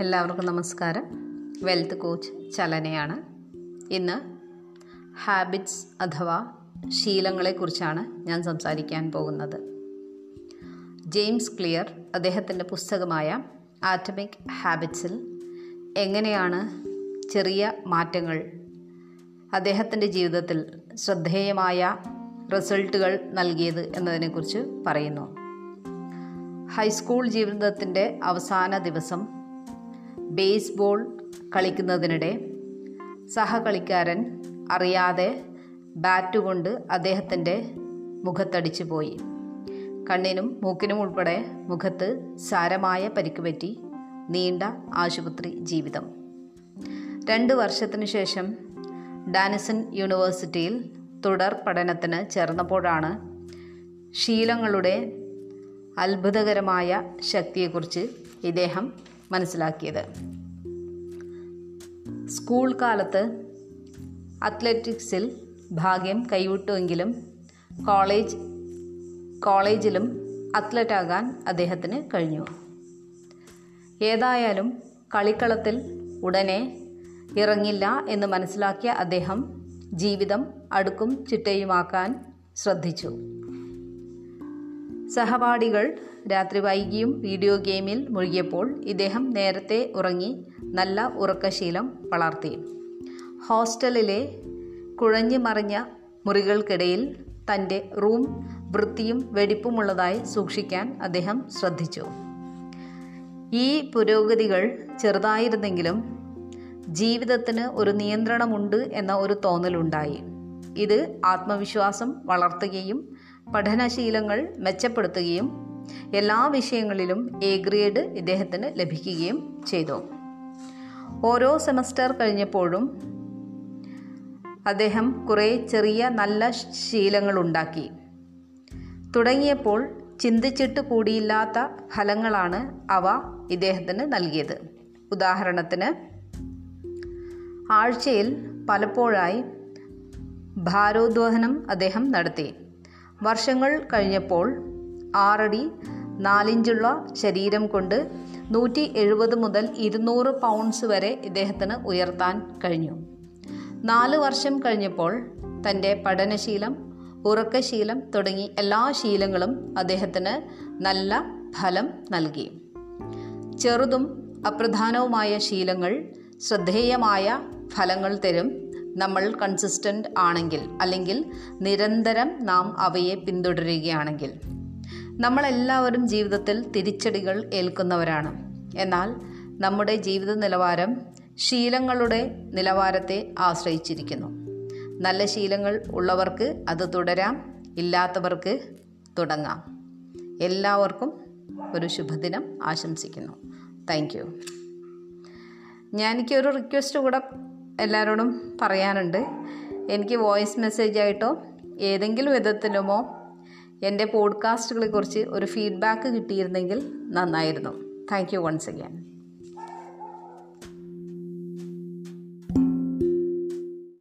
എല്ലാവർക്കും നമസ്കാരം. Wealth coach ചലനയാണ്. ഇന്ന് ഹാബിറ്റ്സ് അഥവാ ശീലങ്ങളെക്കുറിച്ചാണ് ഞാൻ സംസാരിക്കാൻ പോകുന്നത്. ജെയിംസ് ക്ലിയർ അദ്ദേഹത്തിന്റെ പുസ്തകമായ ആറ്റമിക് ഹാബിറ്റ്സിൽ എങ്ങനെയാണ് ചെറിയ മാറ്റങ്ങൾ അദ്ദേഹത്തിന്റെ ജീവിതത്തിൽ ശ്രദ്ധേയമായ റിസൾട്ടുകൾ നൽകിയത് എന്നതിനെക്കുറിച്ച് പറയുന്നു. ഹൈസ്കൂൾ ജീവിതത്തിന്റെ അവസാന ദിവസം ബേസ്ബോൾ കളിക്കുന്നതിനിടെ സഹകളിക്കാരൻ അറിയാതെ ബാറ്റ് കൊണ്ട് അദ്ദേഹത്തിന്റെ മുഖത്തടിച്ചു പോയി. കണ്ണിനും മൂക്കിനും ഉൾപ്പെടെ മുഖത്ത് സാരമായ പരിക്ക് പറ്റി നീണ്ട ആശുപത്രി ജീവിതം. രണ്ട് വർഷത്തിനു ശേഷം ഡാനിസൺ യൂണിവേഴ്സിറ്റിയിൽ തുടർ പഠനത്തിന് ചേർന്നപ്പോഴാണ് ശീലങ്ങളുടെ അത്ഭുതകരമായ ശക്തിയെക്കുറിച്ച് ഇദ്ദേഹം മനസ്സിലാക്കിയത്. സ്കൂൾ കാലത്ത് അത്ലറ്റിക്സിൽ ഭാഗ്യം കൈവിട്ടുവെങ്കിലും കോളേജ് കോളേജിലും അത്ലറ്റാകാൻ അദ്ദേഹത്തിന് കഴിഞ്ഞു. ഏതായാലും കളിക്കളത്തിൽ ഉടനെ ഇറങ്ങില്ല എന്ന് മനസ്സിലാക്കിയ അദ്ദേഹം ജീവിതം അടുക്കും ചിട്ടയുമാക്കാൻ ശ്രദ്ധിച്ചു. സഹപാഠികൾ രാത്രി വൈകിയും വീഡിയോ ഗെയിമിൽ മുഴുകിയപ്പോൾ ഇദ്ദേഹം നേരത്തെ ഉറങ്ങി നല്ല ഉറക്കശീലം വളർത്തി. ഹോസ്റ്റലിലെ കുഴഞ്ഞു മറിഞ്ഞ മുറികൾക്കിടയിൽ തന്റെ റൂം വൃത്തിയും വെടിപ്പുമുള്ളതായി സൂക്ഷിക്കാൻ അദ്ദേഹം ശ്രദ്ധിച്ചു. ഈ പുരോഗതികൾ ചെറുതായിരുന്നെങ്കിലും ജീവിതത്തിന് ഒരു നിയന്ത്രണമുണ്ട് എന്ന ഒരു തോന്നലുണ്ടായി. ഇത് ആത്മവിശ്വാസം വളർത്തുകയും പഠനശീലങ്ങൾ മെച്ചപ്പെടുത്തുകയും എല്ലാ വിഷയങ്ങളിലും എ ഗ്രേഡ് ഇദ്ദേഹത്തിന് ലഭിക്കുകയും ചെയ്തു. ഓരോ സെമസ്റ്റർ കഴിഞ്ഞപ്പോഴും അദ്ദേഹം കുറേ ചെറിയ നല്ല ശീലങ്ങൾ ഉണ്ടാക്കി. തുടങ്ങിയപ്പോൾ ചിന്തിച്ചിട്ട് കൂടിയില്ലാത്ത ഫലങ്ങളാണ് അവ ഇദ്ദേഹത്തിന് നൽകിയത്. ഉദാഹരണത്തിന് ആഴ്ചയിൽ പലപ്പോഴായി ഭാരോദ്വഹനം അദ്ദേഹം നടത്തി. വർഷങ്ങൾ കഴിഞ്ഞപ്പോൾ ആറടി നാലിഞ്ചുള്ള ശരീരം കൊണ്ട് നൂറ്റി എഴുപത് മുതൽ ഇരുന്നൂറ് പൗണ്ട്സ് വരെ ഇദ്ദേഹത്തിന് ഉയർത്താൻ കഴിഞ്ഞു. നാല് വർഷം കഴിഞ്ഞപ്പോൾ തന്റെ പഠനശീലം ഉറക്കശീലം തുടങ്ങി എല്ലാ ശീലങ്ങളും അദ്ദേഹത്തിന് നല്ല ഫലം നൽകി. ചെറുതും അപ്രധാനവുമായ ശീലങ്ങൾ ശ്രദ്ധേയമായ ഫലങ്ങൾ തരും നമ്മൾ കൺസിസ്റ്റന്റ് ആണെങ്കിൽ അല്ലെങ്കിൽ നിരന്തരം നാം അവയെ പിന്തുടരുകയാണെങ്കിൽ നമ്മളെല്ലാവരും ജീവിതത്തിൽ തിരിച്ചടികൾ ഏൽക്കുന്നവരാണ്. എന്നാൽ നമ്മുടെ ജീവിത നിലവാരം ശീലങ്ങളുടെ നിലവാരത്തെ ആശ്രയിച്ചിരിക്കുന്നു. നല്ല ശീലങ്ങൾ ഉള്ളവർക്ക് അത് തുടരാം ഇല്ലാത്തവർക്ക് തുടങ്ങാം. എല്ലാവർക്കും ഒരു ശുഭദിനം ആശംസിക്കുന്നു. Thank you. എനിക്കൊരു റിക്വസ്റ്റ് കൂടെ എല്ലാവരോടും പറയാനുണ്ട്. എനിക്ക് വോയിസ് മെസ്സേജായിട്ടോ ഏതെങ്കിലും വിധത്തിലുമോ എന്റെ പോഡ്കാസ്റ്റുകളെക്കുറിച്ച് ഒരു ഫീഡ്ബാക്ക് കിട്ടിയിരുന്നെങ്കിൽ നന്നായിരുന്നു. Thank you once again